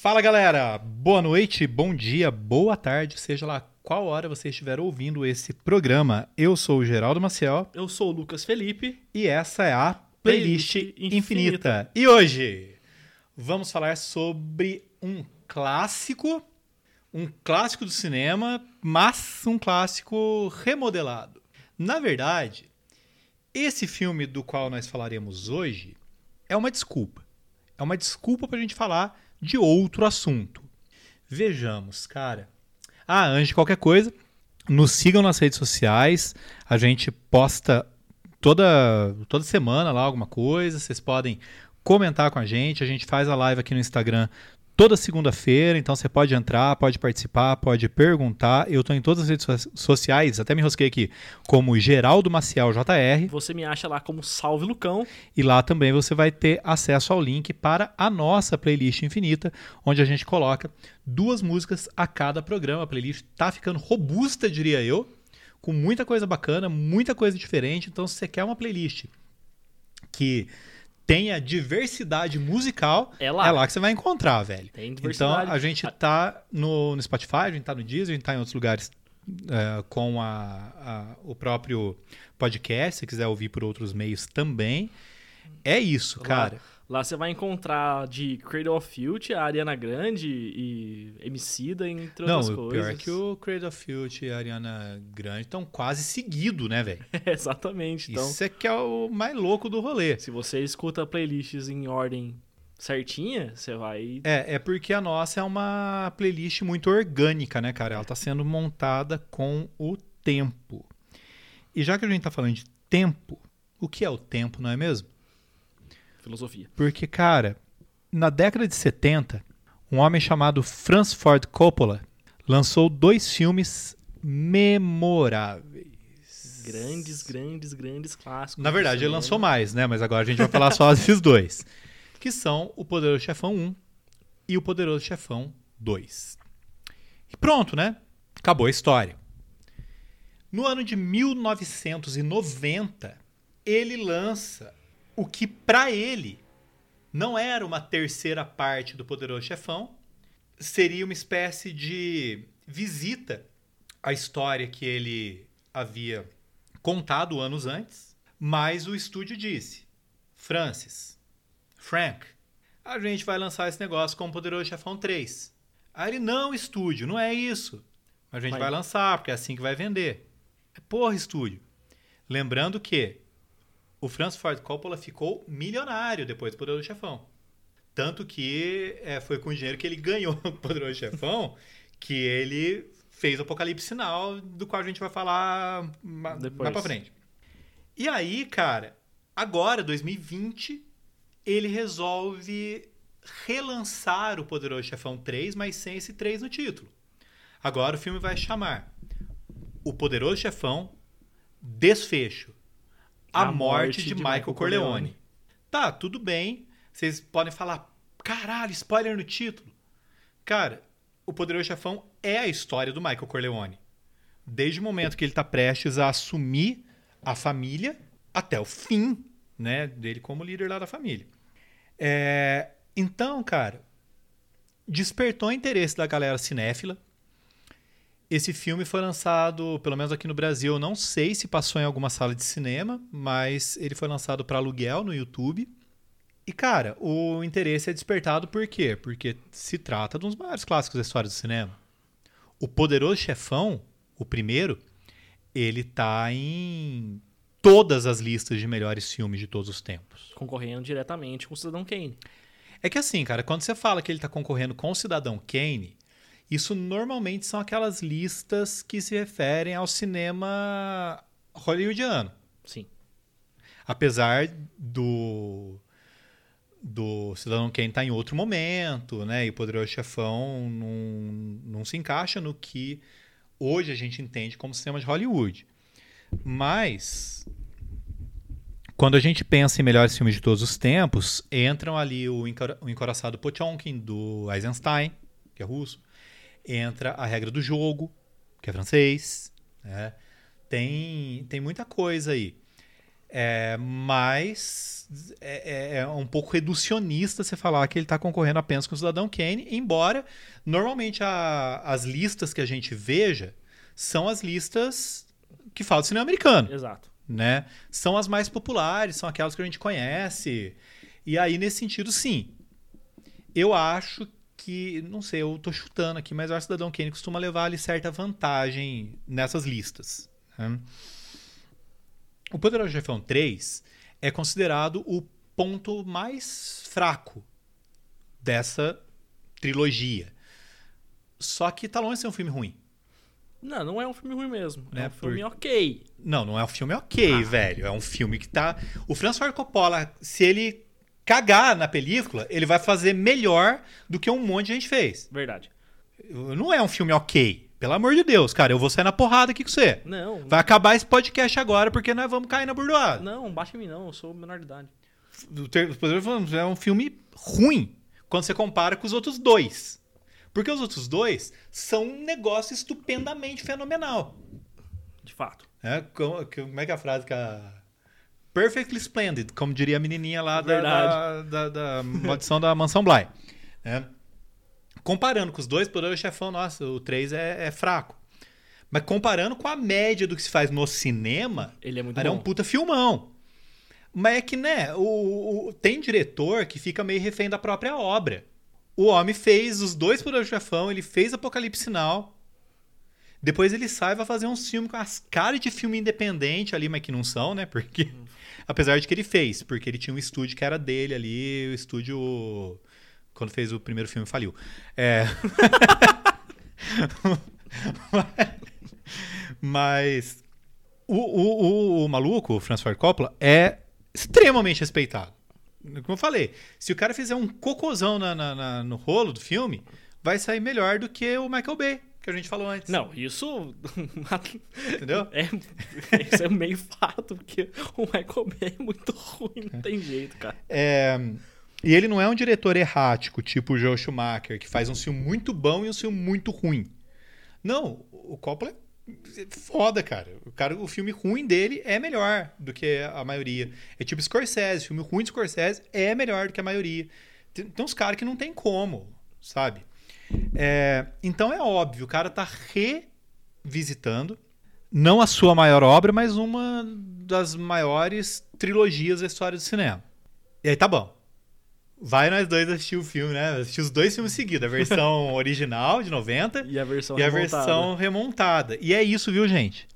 Fala galera, boa noite, bom dia, boa tarde, seja lá qual hora você estiver ouvindo esse programa. Eu sou o Geraldo Maciel Eu sou o Lucas Felipe. e essa é a Playlist Playlist Infinita. Infinita. E hoje vamos falar sobre um clássico, um clássico do cinema, mas um clássico remodelado. Na verdade, esse filme do qual nós falaremos hoje é uma desculpa. É uma desculpa para a gente falar de outro assunto. Vejamos, cara. Ah, antes de qualquer coisa, nos sigam nas redes sociais. A gente posta toda, toda semana lá alguma coisa. Vocês podem comentar com a gente. A gente faz a live aqui no Instagram toda segunda-feira. Então você pode entrar, pode participar, pode perguntar. Eu estou em todas as redes so- sociais, até me rosquei aqui, como Geraldo Maciel JR. Você me acha lá como Salve Lucão. E lá também você vai ter acesso ao link para a nossa playlist infinita, onde a gente coloca duas músicas a cada programa. A playlist tá ficando robusta, diria eu, com muita coisa bacana, muita coisa diferente. Então, se você quer uma playlist que tenha diversidade musical, É lá. que você vai encontrar, velho. Tem Então, diversidade. a gente tá no, no Spotify, a gente tá no Deezer, a gente tá em outros lugares é, com a- a- o próprio podcast, se quiser ouvir por outros meios também. É isso, Lá- cara. Lá você vai encontrar de Cradle of Filth, a Ariana Grande e Emicida, entre Não, outras coisas. pior é que o Cradle of Filth e a Ariana Grande estão quase seguido, né, velho? Exatamente. Então, Isso é que é o mais louco do rolê. se você escuta playlists em ordem certinha, você vai... É, é porque a nossa é uma playlist muito orgânica, né, cara? Ela tá sendo montada com o tempo. E já que a gente tá falando de tempo, o que é o tempo, não é mesmo? Filosofia. Porque, cara, na década de 70, um homem chamado Francis Ford Coppola lançou dois filmes memoráveis. Grandes, grandes, grandes clássicos. Na verdade, ele lançou mais, né? Mas agora a gente vai falar só desses dois. Que são o Poderoso Chefão 1 e o Poderoso Chefão 2. E pronto, né? Acabou a história. No ano de 1990, ele lança o que pra ele não era uma terceira parte do Poderoso Chefão, seria uma espécie de visita à história que ele havia contado anos antes, mas o estúdio disse: Francis, Frank, a gente vai lançar esse negócio como Poderoso Chefão 3. Aí ele, não, estúdio, não é isso. A gente vai, Vai. lançar, porque é assim que vai vender. Porra, estúdio. Lembrando que o Francis Ford Coppola ficou milionário depois do Poderoso Chefão. Tanto que é, foi com o dinheiro que ele ganhou o Poderoso Chefão que ele fez o Apocalipse Sinal, do qual a gente vai falar Depois. mais pra frente. E aí, cara, agora, 2020, ele resolve relançar o Poderoso Chefão 3, mas sem esse 3 no título. Agora o filme vai chamar O Poderoso Chefão Desfecho. A, morte, de, Michael Corleone. Tá, tudo bem. Vocês podem falar, caralho, spoiler no título. Cara, o Poderoso Chefão é a história do Michael Corleone. Desde o momento que ele tá prestes a assumir a família até o fim, né, dele como líder lá da família. É, então, cara, despertou o interesse da galera cinéfila. Esse filme foi lançado, pelo menos aqui no Brasil, eu não sei se passou em alguma sala de cinema, mas ele foi lançado para aluguel no YouTube. E, cara, o interesse é despertado por quê? Porque se trata de um dos maiores clássicos da história do cinema. O Poderoso Chefão, o primeiro, ele tá em todas as listas de melhores filmes de todos os tempos. Concorrendo diretamente com o Cidadão Kane. É que assim, cara, quando você fala que ele tá concorrendo com o Cidadão Kane, isso normalmente são aquelas listas que se referem ao cinema hollywoodiano. Sim. Apesar do do Cidadão Kane estar em outro momento, né? E o Poderoso Chefão não, não se encaixa no que hoje a gente entende como cinema de Hollywood. Mas quando a gente pensa em melhores filmes de todos os tempos, entram ali o, Encora- o Encoraçado Potemkin, do Eisenstein, que é russo. Entra A Regra do Jogo, que é francês. né? Tem, tem muita coisa aí. É, mas é, é- é um pouco reducionista você falar que ele está concorrendo apenas com o Cidadão Kane, embora normalmente a- as listas que a gente veja são as listas que falam de cinema americano Exato. né? São as mais populares, são aquelas que a gente conhece. E aí, nesse sentido, sim. Eu acho que, não sei, eu tô chutando aqui, mas o Cidadão Kane costuma levar ali certa vantagem nessas listas. né? O Poderoso Chefão 3 é considerado o ponto mais fraco dessa trilogia. Só que tá longe de ser um filme ruim. Não, não é um filme ruim mesmo. É Né, um filme por- ok. Não, não é um filme ok, velho. É um filme que tá. O Ford Coppola, se ele cagar na película, ele vai fazer melhor do que um monte de gente fez. Verdade. Não é um filme ok. Pelo amor de Deus, cara, eu vou sair na porrada aqui com você. Não, Vai acabar esse podcast agora porque nós vamos cair na burdoada. não, baixa em mim não, eu sou menor de idade. É um filme ruim quando você compara com os outros dois. Porque os outros dois são um negócio estupendamente fenomenal. De fato. É, como, como é que é a frase que a. Perfectly Splendid, como diria a menininha lá da, da, da, da maldição da Mansão Bly. né? Comparando com os dois, Poderoso Chefão, nossa, o 3 é, é fraco. Mas comparando com a média do que se faz no cinema, Ele é muito ele é bom. um puta filmão. Mas é que, né, o, o- tem diretor que fica meio refém da própria obra. O homem fez os dois Poderoso Chefão, ele fez Apocalipse Now. Depois ele sai e vai fazer uns filmes com as caras de filme independente ali, mas que não são, né? Porque. Apesar de que ele fez, porque ele tinha um estúdio que era dele ali, o estúdio. Quando fez o primeiro filme faliu. É. mas. O, o, o, o maluco, o Francis Ford Coppola, é extremamente respeitado. Como eu falei, se o cara fizer um cocôzão na, na- na- no rolo do filme, vai sair melhor do que o Michael Bay, que a gente falou antes. Não, isso. Entendeu? é, isso é meio fato, porque o Michael Bay é muito ruim, não tem jeito, cara. É, e ele não é um diretor errático, tipo o Joe Schumacher, que faz um filme muito bom e um filme muito ruim. Não, o Coppola é foda, cara. O, cara. o filme ruim dele é melhor do que a maioria. É tipo Scorsese. O filme ruim de Scorsese é melhor do que a maioria. Tem, tem uns caras que não tem como, sabe? É, então é óbvio, o cara tá revisitando, não a sua maior obra, mas uma das maiores trilogias da história do cinema. E aí tá bom. Vai nós dois assistir o filme, né? Assistir os dois filmes seguidos. A versão original, de 90, E a versão e a remontada. versão remontada. E é isso, viu, gente?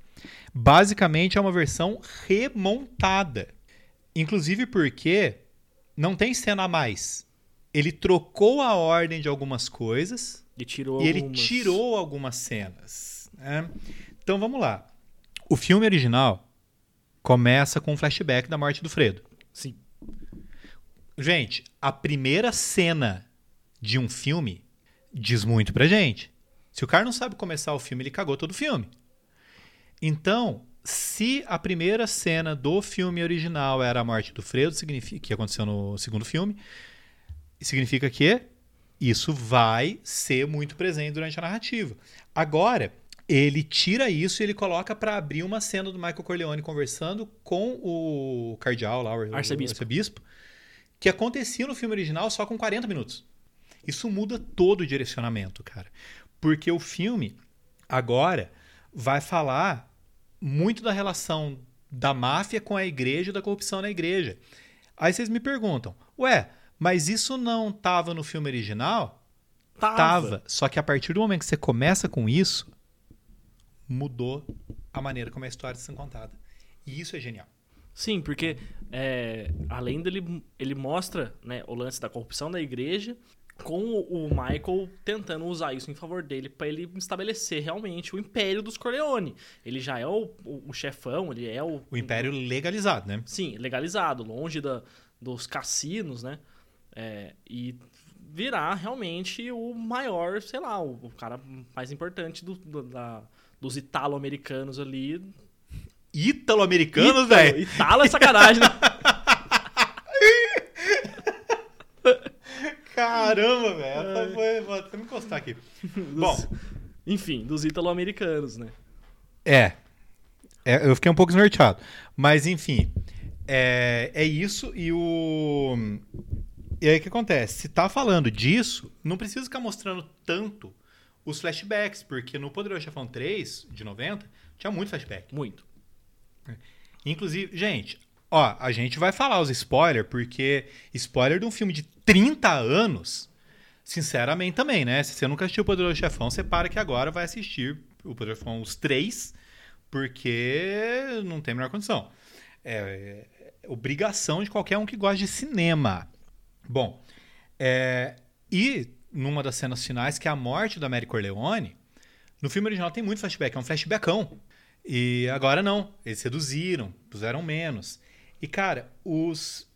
Basicamente é uma versão remontada. Inclusive porque não tem cena a mais. Ele trocou a ordem de algumas coisas E tirou e ele algumas. tirou algumas cenas. né? Então vamos lá. O filme original começa com um flashback da morte do Fredo. Sim. Gente, a primeira cena de um filme diz muito pra gente. Se o cara não sabe começar o filme, ele cagou todo o filme. Então, se a primeira cena do filme original era a morte do Fredo, significa que aconteceu no segundo filme, significa que isso vai ser muito presente durante a narrativa. Agora, ele tira isso e ele coloca pra abrir uma cena do Michael Corleone conversando com o cardeal lá, o Arcebispo. arcebispo que acontecia no filme original só com 40 minutos. Isso muda todo o direcionamento, cara. Porque o filme agora vai falar muito da relação da máfia com a igreja e da corrupção na igreja. Aí vocês me perguntam, ué, mas isso não tava no filme original? Tava. Tava. Só que a partir do momento que você começa com isso, mudou a maneira como a história está sendo contada. E isso é genial. Sim, porque é, além dele, ele mostra né, o lance da corrupção da igreja com o Michael tentando usar isso em favor dele para ele estabelecer realmente o império dos Corleone. Ele já é o, o- o chefão, ele é o, O império legalizado, né? sim legalizado, longe da, dos cassinos, né? É, e virar realmente o maior, sei lá, o, o cara mais importante do- do- da- dos italo-americanos ali. Ítalo-americanos, Ítalo- velho. Italo é sacanagem, né? Caramba, velho. Vou até me encostar aqui. Bom, Enfim, dos italo-americanos, né? é. É, Eu fiquei um pouco desnorteado. Mas, enfim. é, é isso e o. E aí o que acontece? Se tá falando disso, não precisa ficar mostrando tanto os flashbacks, porque no Poderoso Chefão 3, de 90, tinha muito flashback. Muito. Inclusive, gente, ó, a gente vai falar os spoilers, porque spoiler de um filme de 30 anos, sinceramente também, né? Se você nunca assistiu o Poderoso Chefão, você para que agora vai assistir o Poderoso Chefão os três, porque não tem a menor condição. É, é obrigação de qualquer um que gosta de cinema. Bom, é, e numa das cenas finais, que é a morte do Américo Corleone, no filme original tem muito flashback, é um flashbackão. E agora não, eles reduziram, puseram menos. E cara, os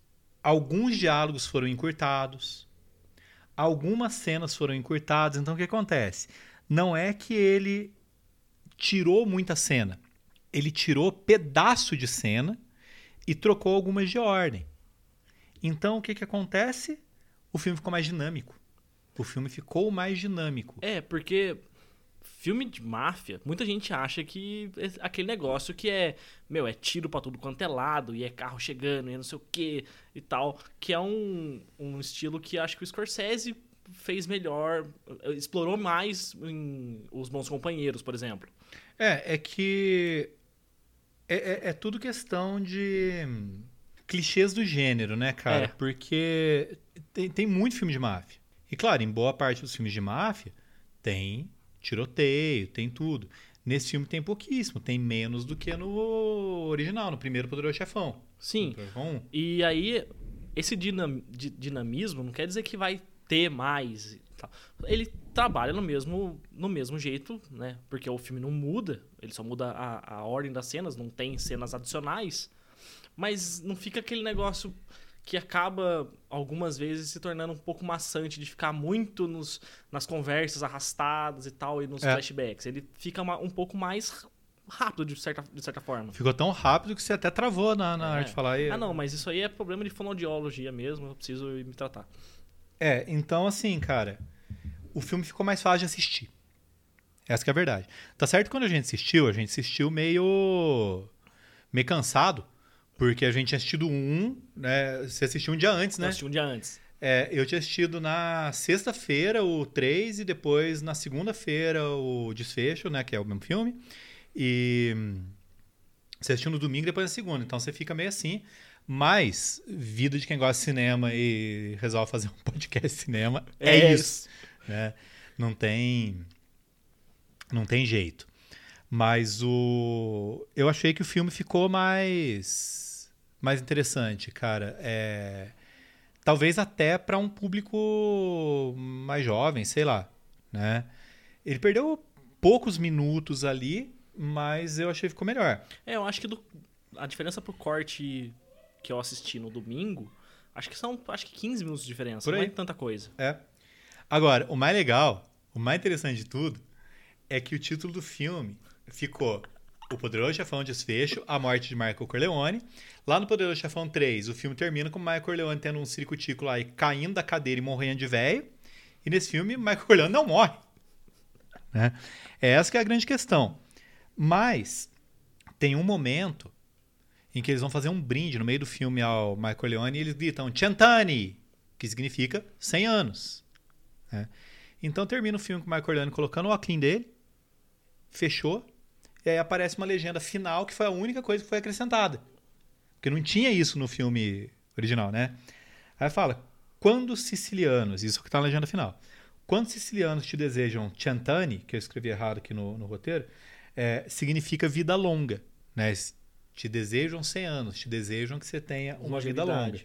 alguns diálogos foram encurtados, algumas cenas foram encurtadas. Então o que acontece? Não é que ele tirou muita cena, ele tirou pedaço de cena e trocou algumas de ordem. Então o que, que acontece? O filme ficou mais dinâmico. O filme ficou mais dinâmico. É, porque filme de máfia, muita gente acha que é aquele negócio que é, meu, é tiro pra tudo quanto é lado, e é carro chegando, e é não sei o que e tal, que é um, um estilo que acho que o Scorsese fez melhor, explorou mais em Os Bons Companheiros, por exemplo. É, é que é, é, é tudo questão de clichês do gênero, né, cara? É. Porque tem, tem muito filme de máfia. E claro, em boa parte dos filmes de máfia tem tiroteio, tem tudo. Nesse filme tem pouquíssimo, tem menos do que no original, no primeiro Poderoso Chefão. Sim. Poderoso Chefão 1. E aí, esse dinam- di- dinamismo não quer dizer que vai ter mais. Ele trabalha no mesmo, no mesmo jeito, né? Porque o filme não muda, ele só muda a, a ordem das cenas, não tem cenas adicionais. Mas não fica aquele negócio que acaba algumas vezes se tornando um pouco maçante de ficar muito nos, nas conversas arrastadas e tal, e nos É. flashbacks. Ele fica ma- um pouco mais rápido, de certa, de certa forma. Ficou tão rápido que você até travou na, na É. hora de falar. Ah, não, mas isso aí é problema de fonoaudiologia mesmo, eu preciso me tratar. É, então assim, cara, o filme ficou mais fácil de assistir. Essa que é a verdade. Tá certo quando a gente assistiu, a gente assistiu meio meio cansado, porque a gente tinha assistido um, né? Você assistiu um dia antes, Eu né? assisti um dia antes. É, eu tinha assistido na sexta-feira o 3 e depois na segunda-feira o Desfecho, né? Que é o mesmo filme. E você assistiu no domingo e depois na segunda. Então você fica meio assim. Mas, vida de quem gosta de cinema e resolve fazer um podcast de cinema, é, É isso. Né? Não tem. Não tem jeito. Mas o. Eu achei que o filme ficou mais. Mais interessante, cara. É talvez até para um público mais jovem, sei lá, né? Ele perdeu poucos minutos ali, mas eu achei que ficou melhor. É, eu acho que do- a diferença pro corte que eu assisti no domingo, acho que são acho que 15 minutos de diferença, Por não aí. é tanta coisa. É. Agora, o mais legal, o mais interessante de tudo, é que o título do filme ficou O Poderoso Chefão Desfecho, A Morte de Michael Corleone. Lá no Poderoso Chefão 3, o filme termina com Michael Corleone tendo um ciricutico lá e caindo da cadeira e morrendo de velho. E nesse filme, Michael Corleone não morre. Né? Essa é a grande questão. Mas tem um momento em que eles vão fazer um brinde no meio do filme ao Michael Corleone e eles gritam Centani, que significa 100 anos. né? Então termina o filme com o Michael Corleone colocando o óculos dele, fechou, e aí aparece uma legenda final que foi a única coisa que foi acrescentada. Porque não tinha isso no filme original, né? Aí fala, quando os sicilianos, isso que tá na legenda final, quando os sicilianos te desejam Centani, que eu escrevi errado aqui no, no roteiro, é, significa vida longa, né? Te desejam 100 anos, te desejam que você tenha uma vida longa.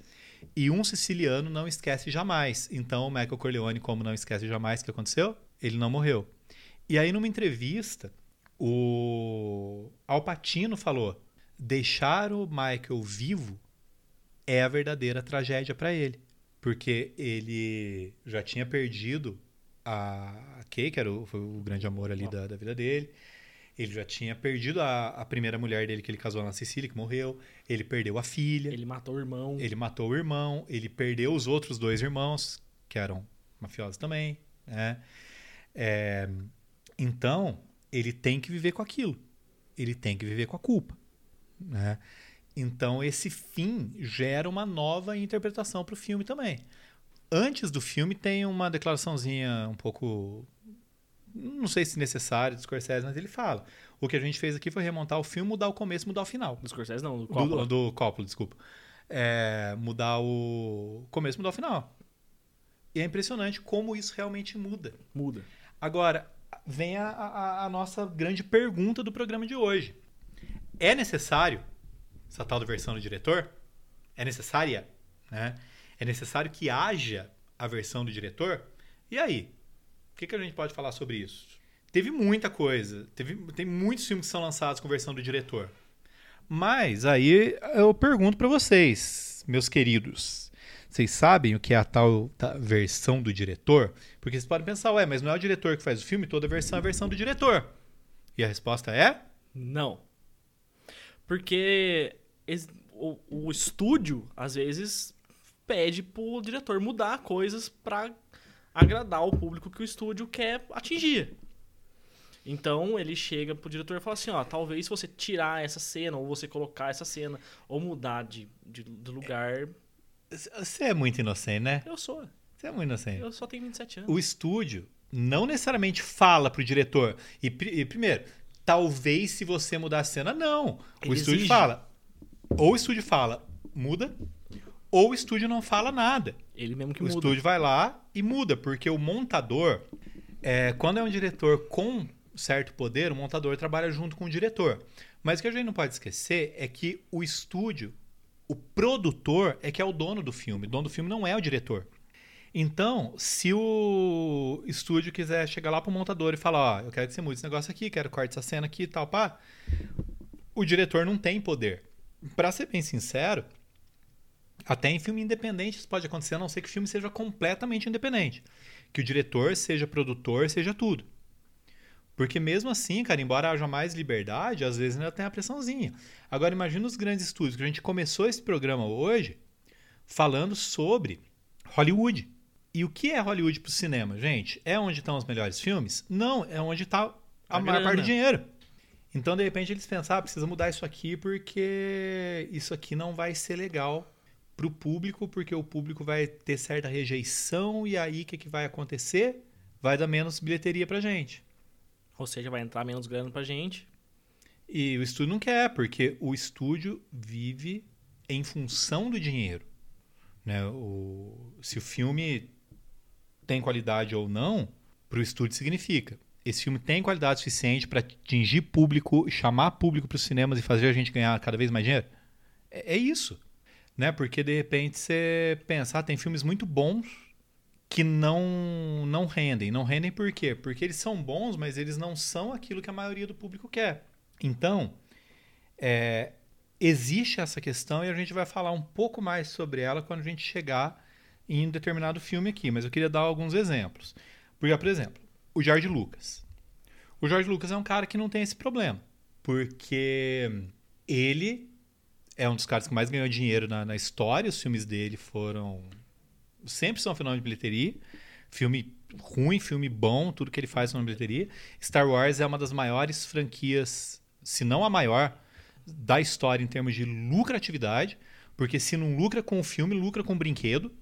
E um siciliano não esquece jamais. Então, o Michael Corleone, como não esquece jamais o que aconteceu, ele não morreu. E aí, numa entrevista, o Al Pacino falou: deixar o Michael vivo é a verdadeira tragédia para ele. Porque ele já tinha perdido a Kay, que era o, foi o grande amor ali da, da vida dele. Ele já tinha perdido a, a primeira mulher dele que ele casou na Sicília, que morreu. Ele perdeu a filha. Ele matou o irmão. Ele matou o irmão, ele perdeu os outros dois irmãos, que eram mafiosos também, né? É, então, ele tem que viver com aquilo. Ele tem que viver com a culpa, né? Então esse fim gera uma nova interpretação para o filme também. Antes do filme tem uma declaraçãozinha um pouco não sei se necessário do Scorsese, mas ele fala. O que a gente fez aqui foi remontar o filme, mudar o começo, mudar o final. Do Scorsese não, do Do, Coppola. do Coppola, desculpa. É, mudar o começo, mudar o final. E é impressionante como isso realmente muda. Muda. Agora, vem a, a- a nossa grande pergunta do programa de hoje. É necessário essa tal versão do diretor? É necessária? Né? É necessário que haja a versão do diretor? E aí? O que, que a gente pode falar sobre isso? Teve muita coisa. Teve, tem muitos filmes que são lançados com versão do diretor. Mas aí eu pergunto pra vocês, meus queridos. Vocês sabem o que é a tal ta- versão do diretor? Porque vocês podem pensar, ué, mas não é o diretor que faz o filme, toda versão é a versão do diretor. E a resposta é? Não. Porque o, o estúdio, às vezes, pede pro diretor mudar coisas pra agradar o público que o estúdio quer atingir. Então ele chega pro diretor e fala assim, ó, talvez se você tirar essa cena, ou você colocar essa cena, ou mudar de, de, de lugar. Você é muito inocente, né? Eu sou. Você é muito inocente. Eu só tenho 27 anos. O estúdio não necessariamente fala pro diretor. E, e primeiro, talvez se você mudar a cena, não. O Ele estúdio exige. fala. Ou o estúdio fala, muda, ou o estúdio não fala nada. Ele mesmo que o muda. estúdio vai lá e muda, porque o montador, é, quando é um diretor com certo poder, o montador trabalha junto com o diretor. Mas o que a gente não pode esquecer é que o estúdio, o produtor, é que é o dono do filme. O dono do filme não é o diretor. Então, se o estúdio quiser chegar lá pro montador e falar, ó, eu quero que você mude esse negócio aqui, quero que corte essa cena aqui e tal, pá, o diretor não tem poder. Pra ser bem sincero, até em filme independente isso pode acontecer, a não ser que o filme seja completamente independente. Que o diretor seja produtor, seja tudo. Porque mesmo assim, cara, embora haja mais liberdade, às vezes ainda tem a pressãozinha. Agora imagina os grandes estúdios, que a gente começou esse programa hoje falando sobre Hollywood. E o que é Hollywood pro cinema, gente? É onde estão os melhores filmes? Não, é onde está a, A maior grana. parte do dinheiro. Então, de repente, eles pensam, ah, precisa mudar isso aqui porque isso aqui não vai ser legal pro público, porque o público vai ter certa rejeição e aí o que, que vai acontecer? Vai dar menos bilheteria pra gente. Ou seja, vai entrar menos grana pra gente. E o estúdio não quer, porque o estúdio vive em função do dinheiro. Né? O, se o filme tem qualidade ou não, para o estúdio significa. Esse filme tem qualidade suficiente para atingir público, chamar público para os cinemas e fazer a gente ganhar cada vez mais dinheiro? É, é isso. Né? Porque de repente você pensa, ah, tem filmes muito bons que não não rendem. Não rendem por quê? Porque eles são bons, mas eles não são aquilo que a maioria do público quer. Então, é, existe essa questão e a gente vai falar um pouco mais sobre ela quando a gente chegar em um determinado filme aqui. Mas eu queria dar alguns exemplos. Porque, por exemplo, o George Lucas. O George Lucas é um cara que não tem esse problema. Porque ele é um dos caras que mais ganhou dinheiro na, na história. Os filmes dele foram. Sempre são um fenômeno de bilheteria. Filme ruim, filme bom, tudo que ele faz é uma bilheteria. Star Wars é uma das maiores franquias, se não a maior, da história em termos de lucratividade. Porque se não lucra com o filme, lucra com o brinquedo.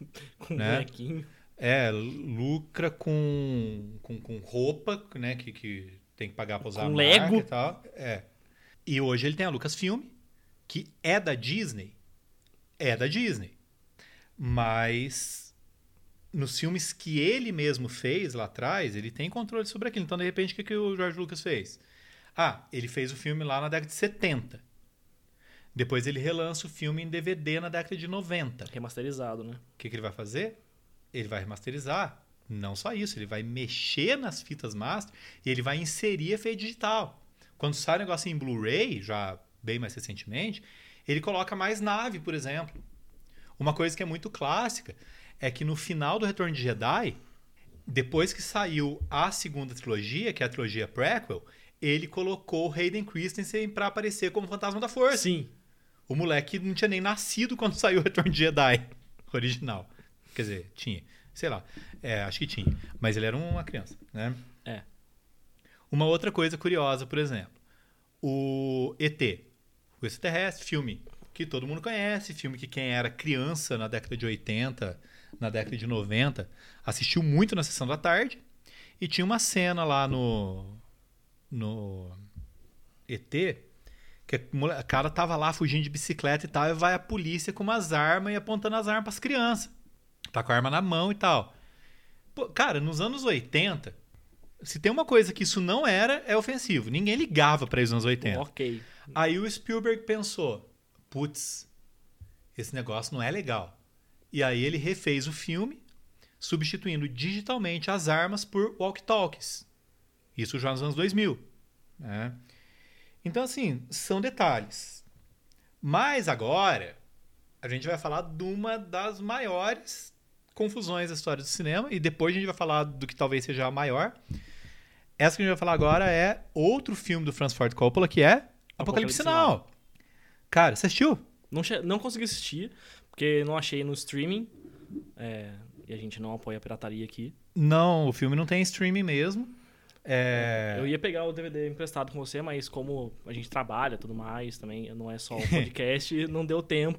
Com Né? bonequinho. É, lucra com, com, com roupa, né? Que, que tem que pagar pra usar Com a Lego. e tal. É. E hoje ele tem a Lucasfilm, que é da Disney. É da Disney. Mas nos filmes que ele mesmo fez lá atrás, ele tem controle sobre aquilo. Então, de repente, o que, que o George Lucas fez? Ah, ele fez o filme lá na década de 70. Depois ele relança o filme em DVD na década de 90. Remasterizado, né? O que, que ele vai fazer? Ele vai remasterizar. Não só isso, ele vai mexer nas fitas master e ele vai inserir efeito digital. Quando sai o negócio em Blu-ray, já bem mais recentemente, ele coloca mais nave, por exemplo. Uma coisa que é muito clássica é que no final do Retorno de Jedi, depois que saiu a segunda trilogia, que é a trilogia prequel, ele colocou o Hayden Christensen para aparecer como Fantasma da Força. Sim. O moleque não tinha nem nascido quando saiu o Retorno de Jedi original. Quer dizer, tinha. Sei lá. É, acho que tinha. Mas ele era uma criança, né? É. Uma outra coisa curiosa, por exemplo. O ET. O Extraterrestre, filme que todo mundo conhece, filme que quem era criança na década de 80, na década de 90, assistiu muito na sessão da tarde. E tinha uma cena lá no. no. ET, que a cara tava lá fugindo de bicicleta e tal, e vai a polícia com umas armas e apontando as armas pras crianças. Tá com a arma na mão e tal. Pô, cara, nos anos 80, se tem uma coisa que isso não era, é ofensivo. Ninguém ligava para isso nos anos 80. Ok. Aí o Spielberg pensou: putz, esse negócio não é legal. E aí ele refez o filme, substituindo digitalmente as armas por walkie-talkies. Isso já nos anos 2000. Né? Então, assim, são detalhes. Mas agora, a gente vai falar de uma das maiores confusões da história do cinema, e depois a gente vai falar do que talvez seja a maior. Essa que a gente vai falar agora é outro filme do Francis Ford Coppola, que é Apocalipse, Apocalipse Now. Cara, você assistiu? Não, não consegui assistir, porque não achei no streaming. é, e a gente não apoia a pirataria aqui. Não, o filme não tem streaming mesmo. É... Eu ia pegar o DVD emprestado com você, mas como a gente trabalha e tudo mais também, não é só o podcast, não deu tempo.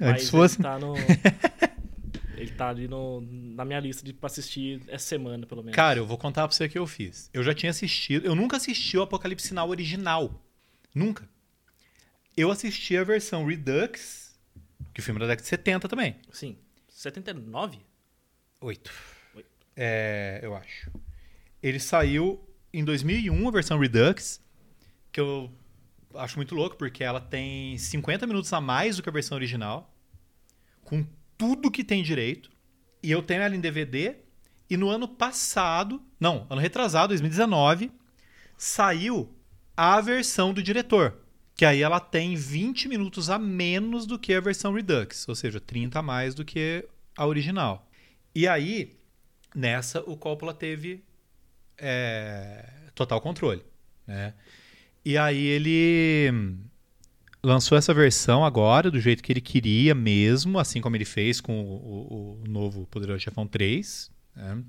Antes Mas fosse. ele tá no. ele tá ali no, na minha lista de pra assistir essa semana, pelo menos. Cara, eu vou contar pra você o que eu fiz. Eu já tinha assistido. Eu nunca assisti o Apocalipse Now original. Nunca. Eu assisti a versão Redux, que o filme é da década de 70 também. Sim. 79? Oito. Oito. É, eu acho. Ele saiu em 2001, a versão Redux, que eu acho muito louco, porque ela tem 50 minutos a mais do que a versão original, com tudo que tem direito. E eu tenho ela em DVD. E no ano passado, não, ano retrasado, 2019, saiu a versão do diretor. Que aí ela tem 20 minutos a menos do que a versão Redux, ou seja, 30 a mais do que a original. E aí, nessa, o Coppola teve é, total controle. Né? E aí ele lançou essa versão agora, do jeito que ele queria mesmo, assim como ele fez com o, o- o novo Poderoso Chefão 3. né?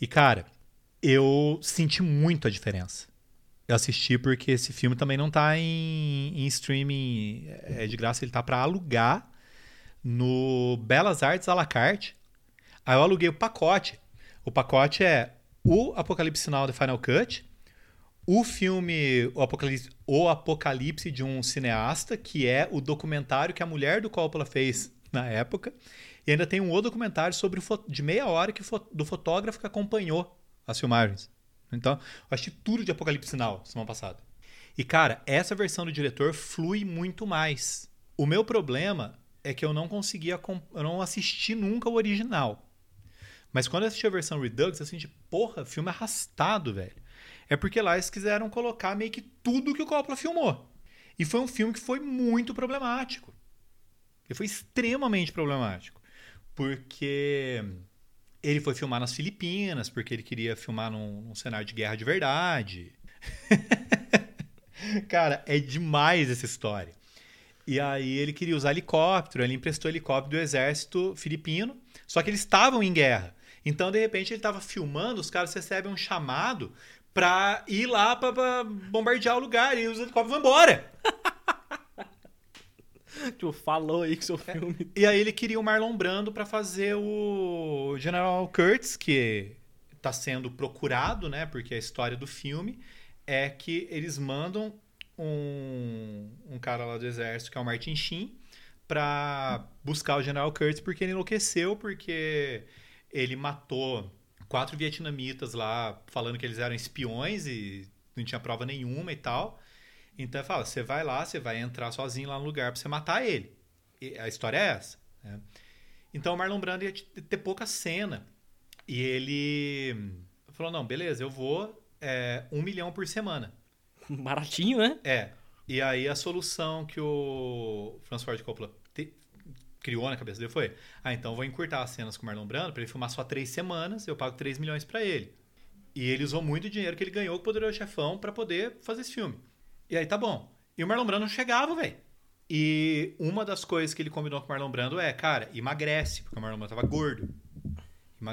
E, cara, eu senti muito a diferença. Eu assisti porque esse filme também não tá em, em streaming é de graça, ele tá para alugar no Belas Artes à la carte. Aí eu aluguei o pacote. O pacote é o Apocalipse Now The Final Cut, o filme o Apocalipse, o Apocalipse de um cineasta, que é o documentário que a mulher do Coppola fez na época, e ainda tem um outro documentário sobre de meia hora que do fotógrafo que acompanhou as filmagens. Então, eu assisti tudo de Apocalipse Now semana passada. E cara, essa versão do diretor flui muito mais. O meu problema é que eu não conseguia, eu não assisti nunca o original. Mas quando eu assisti a versão Redux, eu senti, porra, filme arrastado, velho. É porque lá eles quiseram colocar meio que tudo que o Coppola filmou. E foi um filme que foi muito problemático. Ele foi extremamente problemático. Porque ele foi filmar nas Filipinas, porque ele queria filmar num, num cenário de guerra de verdade. Cara, é demais essa história. E aí ele queria usar helicóptero, ele emprestou helicóptero do exército filipino, só que eles estavam em guerra. Então, de repente, ele estava filmando, os caras recebem um chamado pra ir lá pra, pra bombardear o lugar e os helicópteros vão embora. Tipo, falou aí que seu filme. E aí ele queria o Marlon Brando pra fazer o General Kurtz, que tá sendo procurado, né? Porque a história do filme é que eles mandam um, um cara lá do exército, que é o Martin Sheen, pra buscar o General Kurtz porque ele enlouqueceu, porque ele matou quatro vietnamitas lá, falando que eles eram espiões e não tinha prova nenhuma e tal. Então fala, você vai lá, você vai entrar sozinho lá no lugar pra você matar ele. E a história é essa. né? Então o Marlon Brando ia ter pouca cena. E ele falou, não, beleza, eu vou é, um milhão por semana. Baratinho, né? É. E aí a solução que o Francis Ford Coppola te- criou na cabeça dele foi: ah, então eu vou encurtar as cenas com o Marlon Brando pra ele filmar só três semanas, eu pago 3 milhões pra ele. E ele usou muito dinheiro que ele ganhou com o Poderoso Chefão pra poder fazer esse filme. E aí tá bom. E o Marlon Brando não chegava, velho. E uma das coisas que ele combinou com o Marlon Brando é, cara, emagrece, porque o Marlon Brando tava gordo.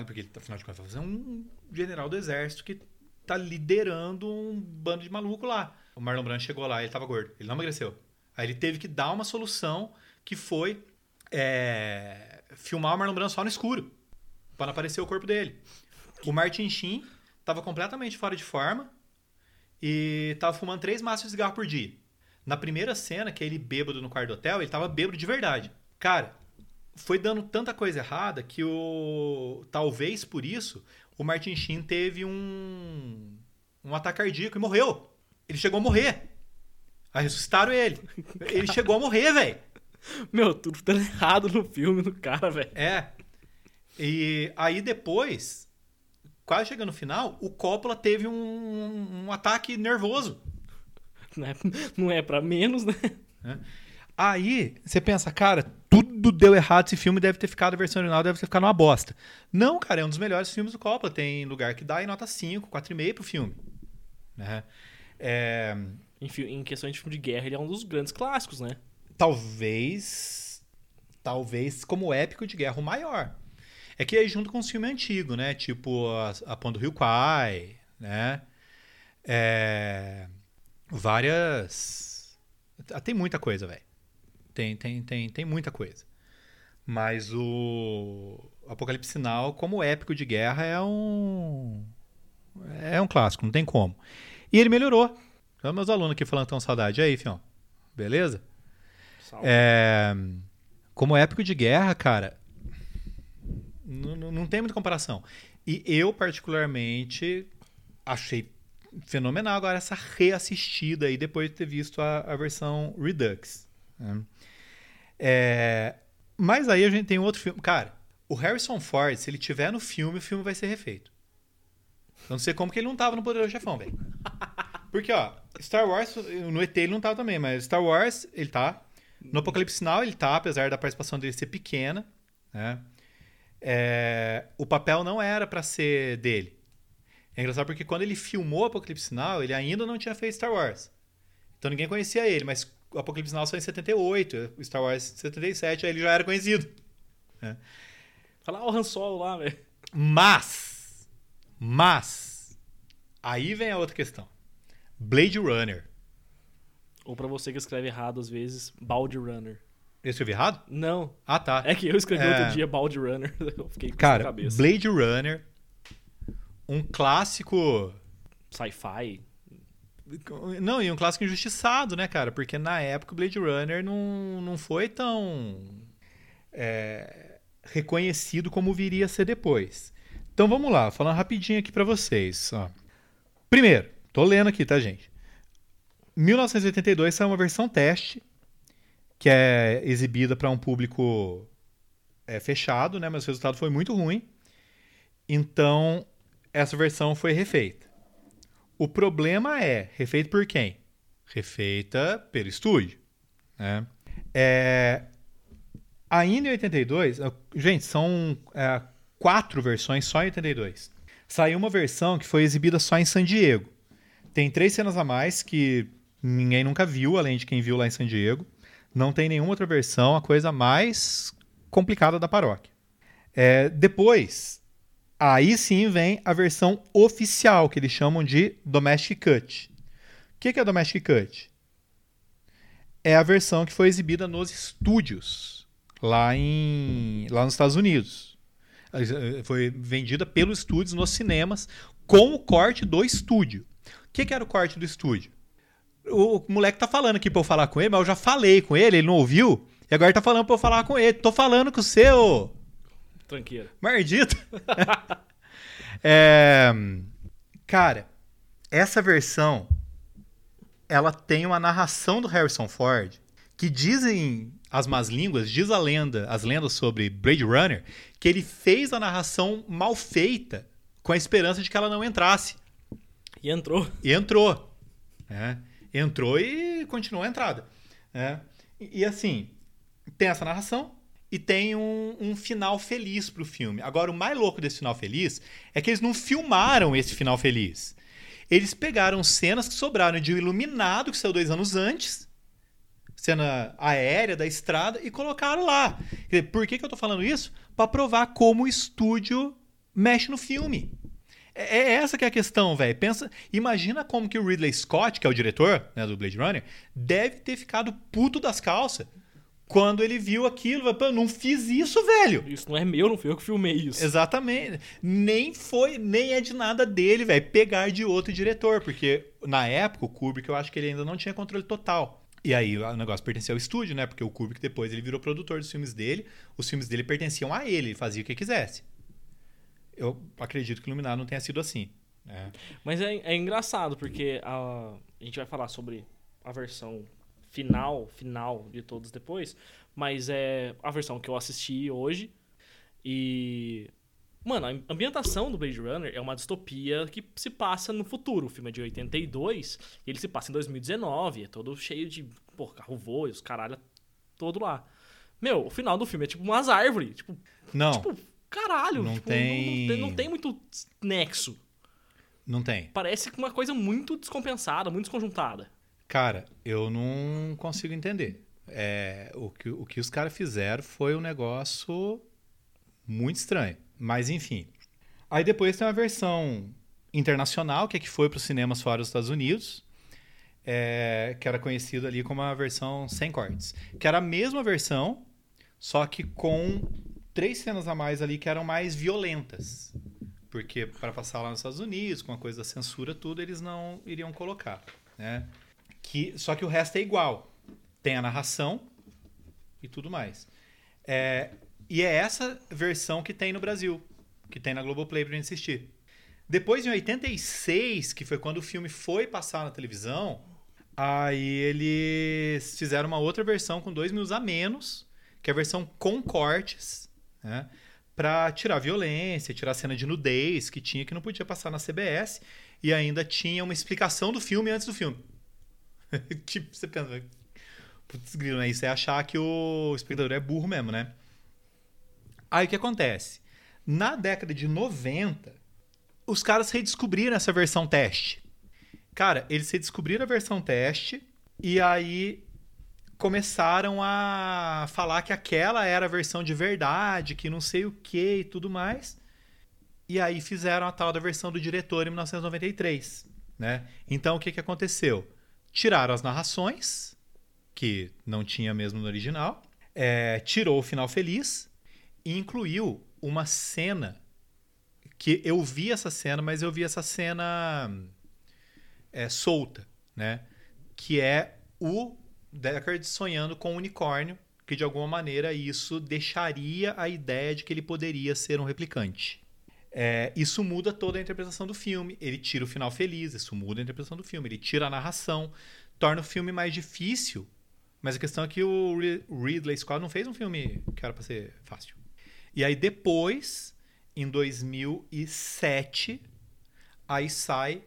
Porque ele, afinal de contas, fazer um general do exército que tá liderando um bando de maluco lá. O Marlon Brando chegou lá ele tava gordo. Ele não emagreceu. Aí ele teve que dar uma solução que foi é, filmar o Marlon Brando só no escuro, para não aparecer o corpo dele. O Martin Sheen estava completamente fora de forma e estava fumando três maços de cigarro por dia. Na primeira cena, que é ele bêbado no quarto do hotel, ele estava bêbado de verdade. Cara, foi dando tanta coisa errada que o talvez por isso o Martin Sheen teve um um ataque cardíaco e morreu. Ele chegou a morrer. Aí ressuscitaram ele. Ele chegou a morrer, velho. Meu, tudo tá errado no filme do cara, velho. É. E aí depois, quase chegando no final, o Coppola teve um, um ataque nervoso. Não é, não é pra menos, né? É. Aí você pensa, cara, tudo deu errado esse filme, deve ter ficado, a versão original deve ter ficado uma bosta. Não, cara, é um dos melhores filmes do Coppola. Tem lugar que dá em nota 5, 4,5 pro filme. Né? É, Em, em questões de filme de guerra, ele é um dos grandes clássicos, né? talvez. Talvez como épico de guerra o maior. É que é junto com os filmes antigos, né? Tipo a, a Pão do Rio Kwai, né? É, várias. ah, Tem muita coisa, velho. Tem, tem, tem, tem muita coisa. Mas o Apocalipse Sinal, como épico de guerra, é um. É um clássico, não tem como. E ele melhorou. Então, meus alunos aqui falando tão saudade. E aí, fião? Beleza? Salve. É, como épico de guerra, cara, não, tem muita comparação. E eu, particularmente, achei fenomenal agora essa reassistida aí depois de ter visto a, a versão Redux. né? É, mas aí a gente tem outro filme. Cara, o Harrison Ford, se ele tiver no filme, o filme vai ser refeito. Eu não sei como que ele não tava no Poderoso Chefão, velho. Porque, ó, Star Wars, no ET ele não tava também, mas Star Wars, ele tá. No Apocalipse Sinal, ele tá, apesar da participação dele ser pequena. Né? É, o papel não era pra ser dele. É engraçado porque quando ele filmou Apocalipse Sinal, ele ainda não tinha feito Star Wars. Então ninguém conhecia ele, mas o Apocalipse Sinal saiu em 78, o Star Wars em 77, aí ele já era conhecido. Fala, ó, o Han Solo lá, velho. Mas, mas, aí vem a outra questão. Blade Runner. Ou pra você que escreve errado às vezes, Balde Runner. Eu escrevi errado? Não, Ah, tá. é que eu escrevi É. outro dia Balde Runner. Eu fiquei com Cara, cabeça. Blade Runner, um clássico. Sci-fi. Não, e um clássico injustiçado, né, cara? Porque na época o Blade Runner não, não foi tão é, reconhecido como viria a ser depois. Então vamos lá, falando rapidinho aqui pra vocês. ó. Primeiro, tô lendo aqui, tá, gente? 1982 saiu uma versão teste que é exibida para um público é, fechado, né? Mas o resultado foi muito ruim. Então essa versão foi refeita. O problema é, refeito por quem? Refeita pelo estúdio. Né? É, ainda em 82, ah, gente, são é, quatro versões só em 82. Saiu uma versão que foi exibida só em San Diego. Tem três cenas a mais que ninguém nunca viu, além de quem viu lá em San Diego. Não tem nenhuma outra versão, a coisa mais complicada da paróquia. É, depois, aí sim vem a versão oficial, que eles chamam de Domestic Cut. O que que é Domestic Cut? É a versão que foi exibida nos estúdios, lá, em, lá nos Estados Unidos. Eh, Foi vendida pelos estúdios nos cinemas, com o corte do estúdio. O que, que era o corte do estúdio? O moleque tá falando aqui pra eu falar com ele, mas eu já falei com ele, ele não ouviu, e agora ele tá falando pra eu falar com ele. Tô falando com o seu. Tranqueira. Mardito. É, cara, essa versão ela tem uma narração do Harrison Ford que dizem as más línguas, diz a lenda, as lendas sobre Blade Runner, que ele fez a narração mal feita com a esperança de que ela não entrasse. E entrou. E entrou. né? Entrou e continuou a entrada. né? E, e, assim, tem essa narração e tem um, um final feliz pro filme. Agora, o mais louco desse final feliz é que eles não filmaram esse final feliz. Eles pegaram cenas que sobraram de O Iluminado, que saiu dois anos antes, cena aérea da estrada, e colocaram lá. Por que, que eu tô falando isso? Para provar como o estúdio mexe no filme. É é essa que é a questão, velho. Pensa, imagina como que o Ridley Scott, que é o diretor né, do Blade Runner, deve ter ficado puto das calças quando ele viu aquilo. Pô, eu não fiz isso, velho. Isso não é meu, não fui eu que filmei isso. Exatamente. Nem foi, nem é de nada dele, velho, pegar de outro diretor, porque na época o Kubrick eu acho que ele ainda não tinha controle total. E aí o negócio pertencia ao estúdio, né? Porque o Kubrick depois ele virou produtor dos filmes dele, os filmes dele pertenciam a ele, ele fazia o que quisesse. Eu acredito que Iluminado não tenha sido assim. né? Mas é, é engraçado, porque a, a gente vai falar sobre a versão final, final de todos depois, mas é a versão que eu assisti hoje. E. Mano, a ambientação do Blade Runner é uma distopia que se passa no futuro. O filme é de 82 e ele se passa em 2019. É todo cheio de pô, carro voa e os caralho todo lá. Meu, o final do filme é tipo umas árvores. Tipo, Não, tipo caralho. Não tipo, tem- Não, tem, não tem muito nexo. não tem. Parece uma coisa muito descompensada, muito desconjuntada. Cara, eu não consigo entender. É, o, que, o que os caras fizeram foi um negócio muito estranho. Mas enfim. Aí depois tem uma versão internacional, que é que foi para os cinemas fora dos Estados Unidos, é, que era conhecida ali como a versão sem cortes. Que era a mesma versão, só que com três cenas a mais ali que eram mais violentas. Porque para passar lá nos Estados Unidos, com a coisa da censura, tudo, eles não iriam colocar. Né? Que, só que o resto é igual. Tem a narração e tudo mais. É, e é essa versão que tem no Brasil, que tem na Globoplay pra gente assistir. Depois, em 86, que foi quando o filme foi passar na televisão, aí eles fizeram uma outra versão com dois minutos a menos, que é a versão com cortes, né? Pra tirar violência, tirar cena de nudez que tinha, que não podia passar na CBS, e ainda tinha uma explicação do filme antes do filme. tipo, você pensa, putz, grilo, né? Isso é achar que o espectador é burro mesmo, né? Aí o que acontece? Na década de 90, os caras redescobriram essa versão teste. Cara, eles redescobriram a versão teste e aí começaram a falar que aquela era a versão de verdade, que não sei o que e tudo mais. E aí fizeram a tal da versão do diretor em 1993, né? Então o que, que aconteceu? Tiraram as narrações, que não tinha mesmo no original, é, tirou o final feliz e incluiu uma cena que eu vi essa cena, mas eu vi essa cena é, solta, né? Que é o Deckard sonhando com um unicórnio, que de alguma maneira isso deixaria a ideia de que ele poderia ser um replicante. É, isso muda toda a interpretação do filme. Ele tira o final feliz, isso muda a interpretação do filme. Ele tira a narração, torna o filme mais difícil. Mas a questão é que o Ri- Ridley Scott não fez um filme que era pra ser fácil. E aí depois, em 2007, aí sai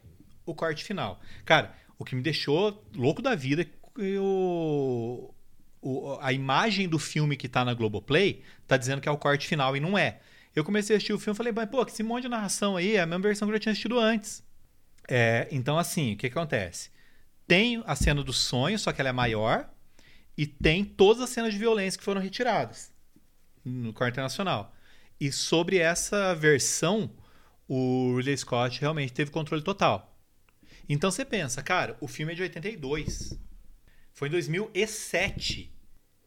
o corte final. Cara, o que me deixou louco da vida o, o- a imagem do filme que tá na Globoplay tá dizendo que é o corte final e não é. Eu comecei a assistir o filme e falei, mas pô, que esse monte de narração aí é a mesma versão que eu já tinha assistido antes. É, então, assim, o que, que acontece? Tem a cena do sonho, só que ela é maior, e tem todas as cenas de violência que foram retiradas no corte internacional. E sobre essa versão, o Ridley Scott realmente teve controle total. Então você pensa, cara, o filme é de 82. Foi em 2007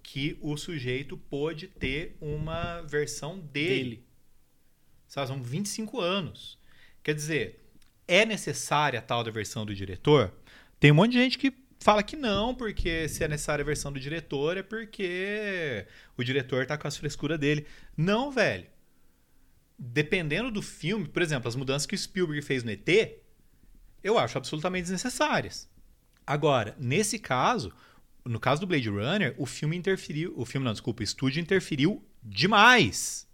que o sujeito pôde ter uma versão dele. Dele. Sabe, são 25 anos. Quer dizer, é necessária a tal da versão do diretor? Tem um monte de gente que fala que não, porque se é necessária a versão do diretor é porque o diretor tá com as frescuras dele. Não, velho. Dependendo do filme, por exemplo, as mudanças que o Spielberg fez no ET, eu acho absolutamente desnecessárias. Agora, nesse caso, no caso do Blade Runner, o filme interferiu, o filme não, desculpa, o estúdio interferiu demais.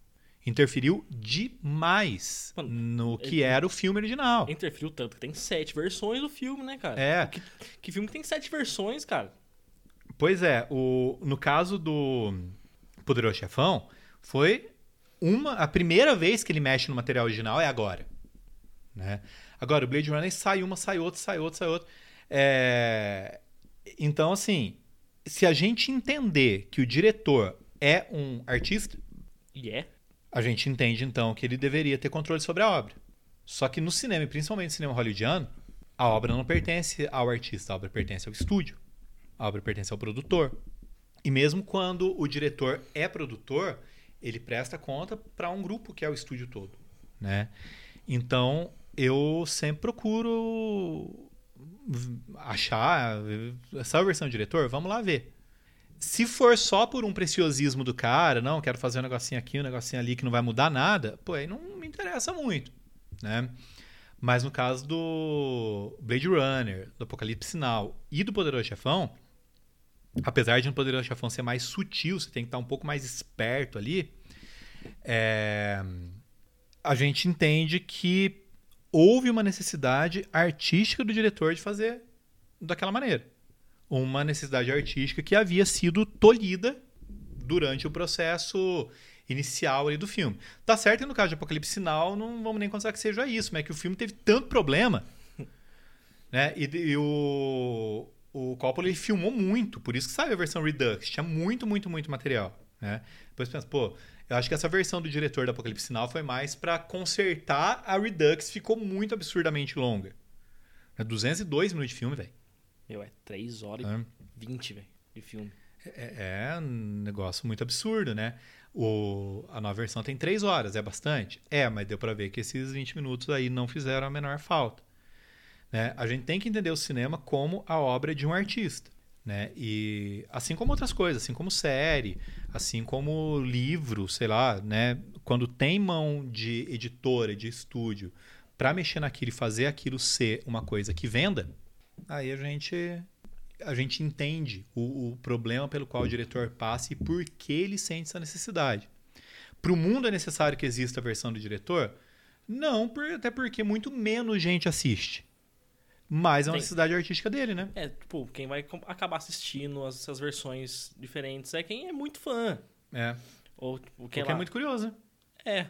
Interferiu demais Mano, no que ele- era o filme original. Interferiu tanto que tem sete versões do filme, né, cara? É. Que, que filme que tem sete versões, cara? Pois é, o, no caso do Poderoso Chefão, foi uma a primeira vez que ele mexe no material original é agora. Né? Agora, o Blade Runner sai uma, sai outra, sai outra, sai outra. É, Então, assim, se a gente entender que o diretor é um artista, E é. a gente entende então que ele deveria ter controle sobre a obra. Só que no cinema, e principalmente no cinema hollywoodiano, a obra não pertence ao artista, a obra pertence ao estúdio. A obra pertence ao produtor. E mesmo quando o diretor é produtor, ele presta conta para um grupo que é o estúdio todo, né? Então, eu sempre procuro achar essa versão do diretor, vamos lá ver. Se for só por um preciosismo do cara, não, quero fazer um negocinho aqui, um negocinho ali que não vai mudar nada, pô, aí não me interessa muito, né? Mas no caso do Blade Runner, do Apocalipse Now e do Poderoso Chefão, apesar de no Poderoso Chefão ser mais sutil, você tem que estar um pouco mais esperto ali, é, a gente entende que houve uma necessidade artística do diretor de fazer daquela maneira. Uma necessidade artística que havia sido tolhida durante o processo inicial ali do filme. Tá certo que no caso de Apocalipse Sinal não vamos nem considerar que seja isso, mas é que o filme teve tanto problema, né? E, e o, o Coppola ele filmou muito, por isso que saiu a versão Redux. Tinha muito, muito, muito material. Né? Depois pensa, pô, eu acho que essa versão do diretor da Apocalipse Sinal foi mais para consertar a Redux, ficou muito absurdamente longa. 202 minutos de filme, velho. Meu, é 3 horas e 20, velho, de filme. É, é, um negócio muito absurdo, né? O, a nova versão tem 3 horas, é bastante? É, mas deu para ver que esses 20 minutos aí não fizeram a menor falta. Né? A gente tem que entender o cinema como a obra de um artista. Né? E assim como outras coisas, assim como série, assim como livro, sei lá, né? Quando tem mão de editora, de estúdio, para mexer naquilo e fazer aquilo ser uma coisa que venda, aí a gente a gente entende o, o problema pelo qual o diretor passa e por que ele sente essa necessidade. Para o mundo é necessário que exista a versão do diretor? Não, por, até porque muito menos gente assiste. Mas é uma necessidade artística dele, né? É, tipo, quem vai acabar assistindo essas versões diferentes é quem é muito fã. É. Ou tipo, quem é muito curioso, né? É.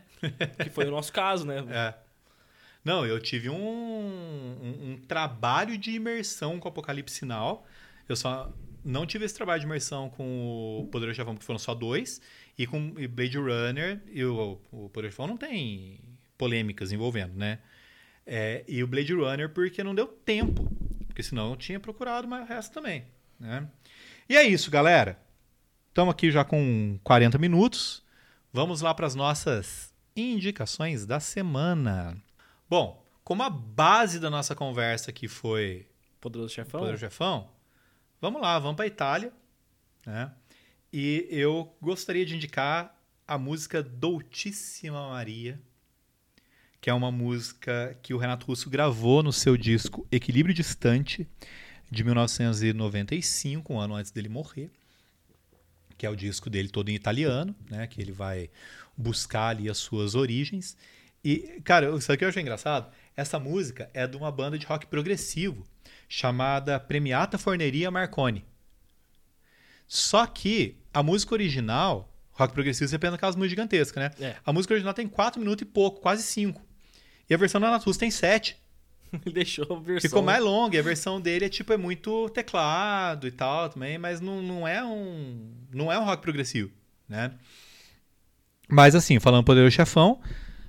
que foi o nosso caso, né? É. Não, eu tive um, um, um, trabalho de imersão com o Apocalipse Sinal. Eu só não tive esse trabalho de imersão com o Poderoso Chefão, porque foram só dois. E com Blade Runner, e o, o Poderoso Chefão não tem polêmicas envolvendo, né? É, e o Blade Runner porque não deu tempo. Porque senão eu tinha procurado mais resto também. Né? E é isso, galera. Estamos aqui já com 40 minutos. Vamos lá para as nossas indicações da semana. Bom, como a base da nossa conversa aqui foi Poderoso Chefão, Poderoso Chefão vamos lá, vamos para a Itália. Né? E eu gostaria de indicar a música Doutíssima Maria, que é uma música que o Renato Russo gravou no seu disco Equilíbrio Distante, de 1995, um ano antes dele morrer, que é o disco dele todo em italiano, né, que ele vai buscar ali as suas origens. E, cara, isso aqui eu achei engraçado. Essa música é de uma banda de rock progressivo chamada Premiata Forneria Marconi. Só que a música original, rock progressivo, você pensa aquelas músicas gigantescas, né? É. A música original tem 4 minutos e pouco, quase 5. E a versão da Natus tem 7. Ele deixou a versão. Ficou mais longa. E a versão dele é tipo é muito teclado e tal também, mas não, não é um não é um rock progressivo, né? Mas assim, falando Poderoso Chefão,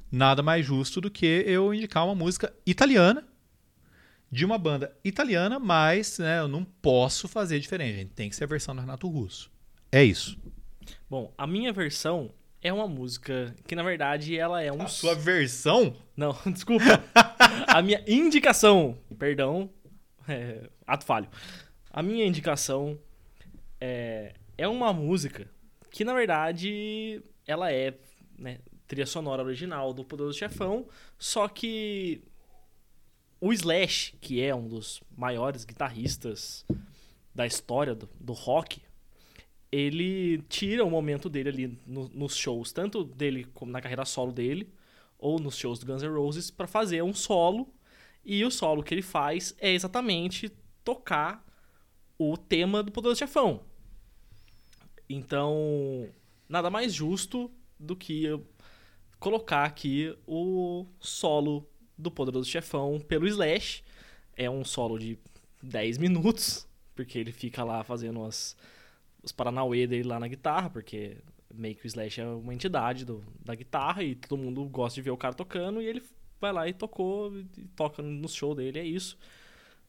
nada mais justo do que eu indicar uma música italiana de uma banda italiana, mas né, eu não posso fazer diferente. Gente. Tem que ser a versão do Renato Russo. É isso. Bom, a minha versão é uma música que, na verdade, ela é um. A sua versão? Não, desculpa. a minha indicação, perdão, é, ato falho. A minha indicação é, é uma música que, na verdade, ela é né, trilha sonora original do Poderoso Chefão, só que o Slash, que é um dos maiores guitarristas da história do, do rock, ele tira o momento dele ali no, nos shows, tanto dele como na carreira solo dele, ou nos shows do Guns N' Roses, para fazer um solo. E o solo que ele faz é exatamente tocar o tema do Poderoso Chefão. Então, nada mais justo do que colocar aqui o solo do Poderoso Chefão pelo Slash. É um solo de 10 minutos, porque ele fica lá fazendo as os paranauê dele lá na guitarra, porque meio que o Slash é uma entidade do, da guitarra e todo mundo gosta de ver o cara tocando e ele vai lá e tocou, e toca no show dele, é isso.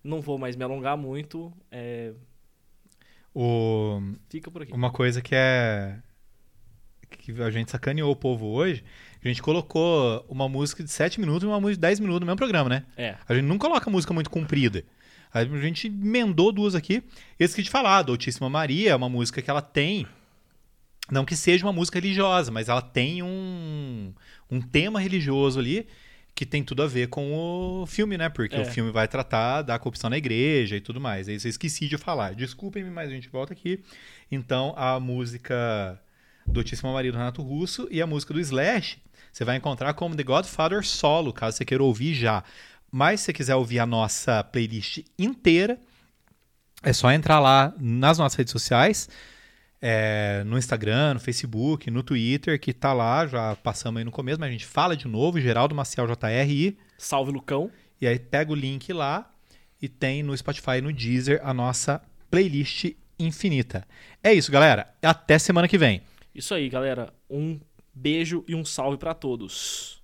Não vou mais me alongar muito, é, O, fica por aqui. uma coisa que é. que a gente sacaneou o povo hoje. A gente colocou uma música de 7 minutos e uma música de 10 minutos no mesmo programa, né? É, A gente não coloca música muito comprida. A gente emendou duas aqui. Esse que te falar, Doutíssima Maria, é uma música que ela tem. Não que seja uma música religiosa, mas ela tem um, um tema religioso ali que tem tudo a ver com o filme, né? Porque É. o filme vai tratar da corrupção na igreja e tudo mais. Isso eu esqueci de falar. Desculpem-me, mas a gente volta aqui. Então, a música Doutíssima Maria do Renato Russo e a música do Slash você vai encontrar como The Godfather Solo, caso você queira ouvir já. Mas se você quiser ouvir a nossa playlist inteira, é só entrar lá nas nossas redes sociais, é, no Instagram, no Facebook, no Twitter, que tá lá, já passamos aí no começo, mas a gente fala de novo, Geraldo Maciel JRI, salve Lucão. e aí pega o link lá e tem no Spotify e no Deezer a nossa playlist infinita. É isso, galera. Até semana que vem. Isso aí, galera. Um beijo e um salve pra todos.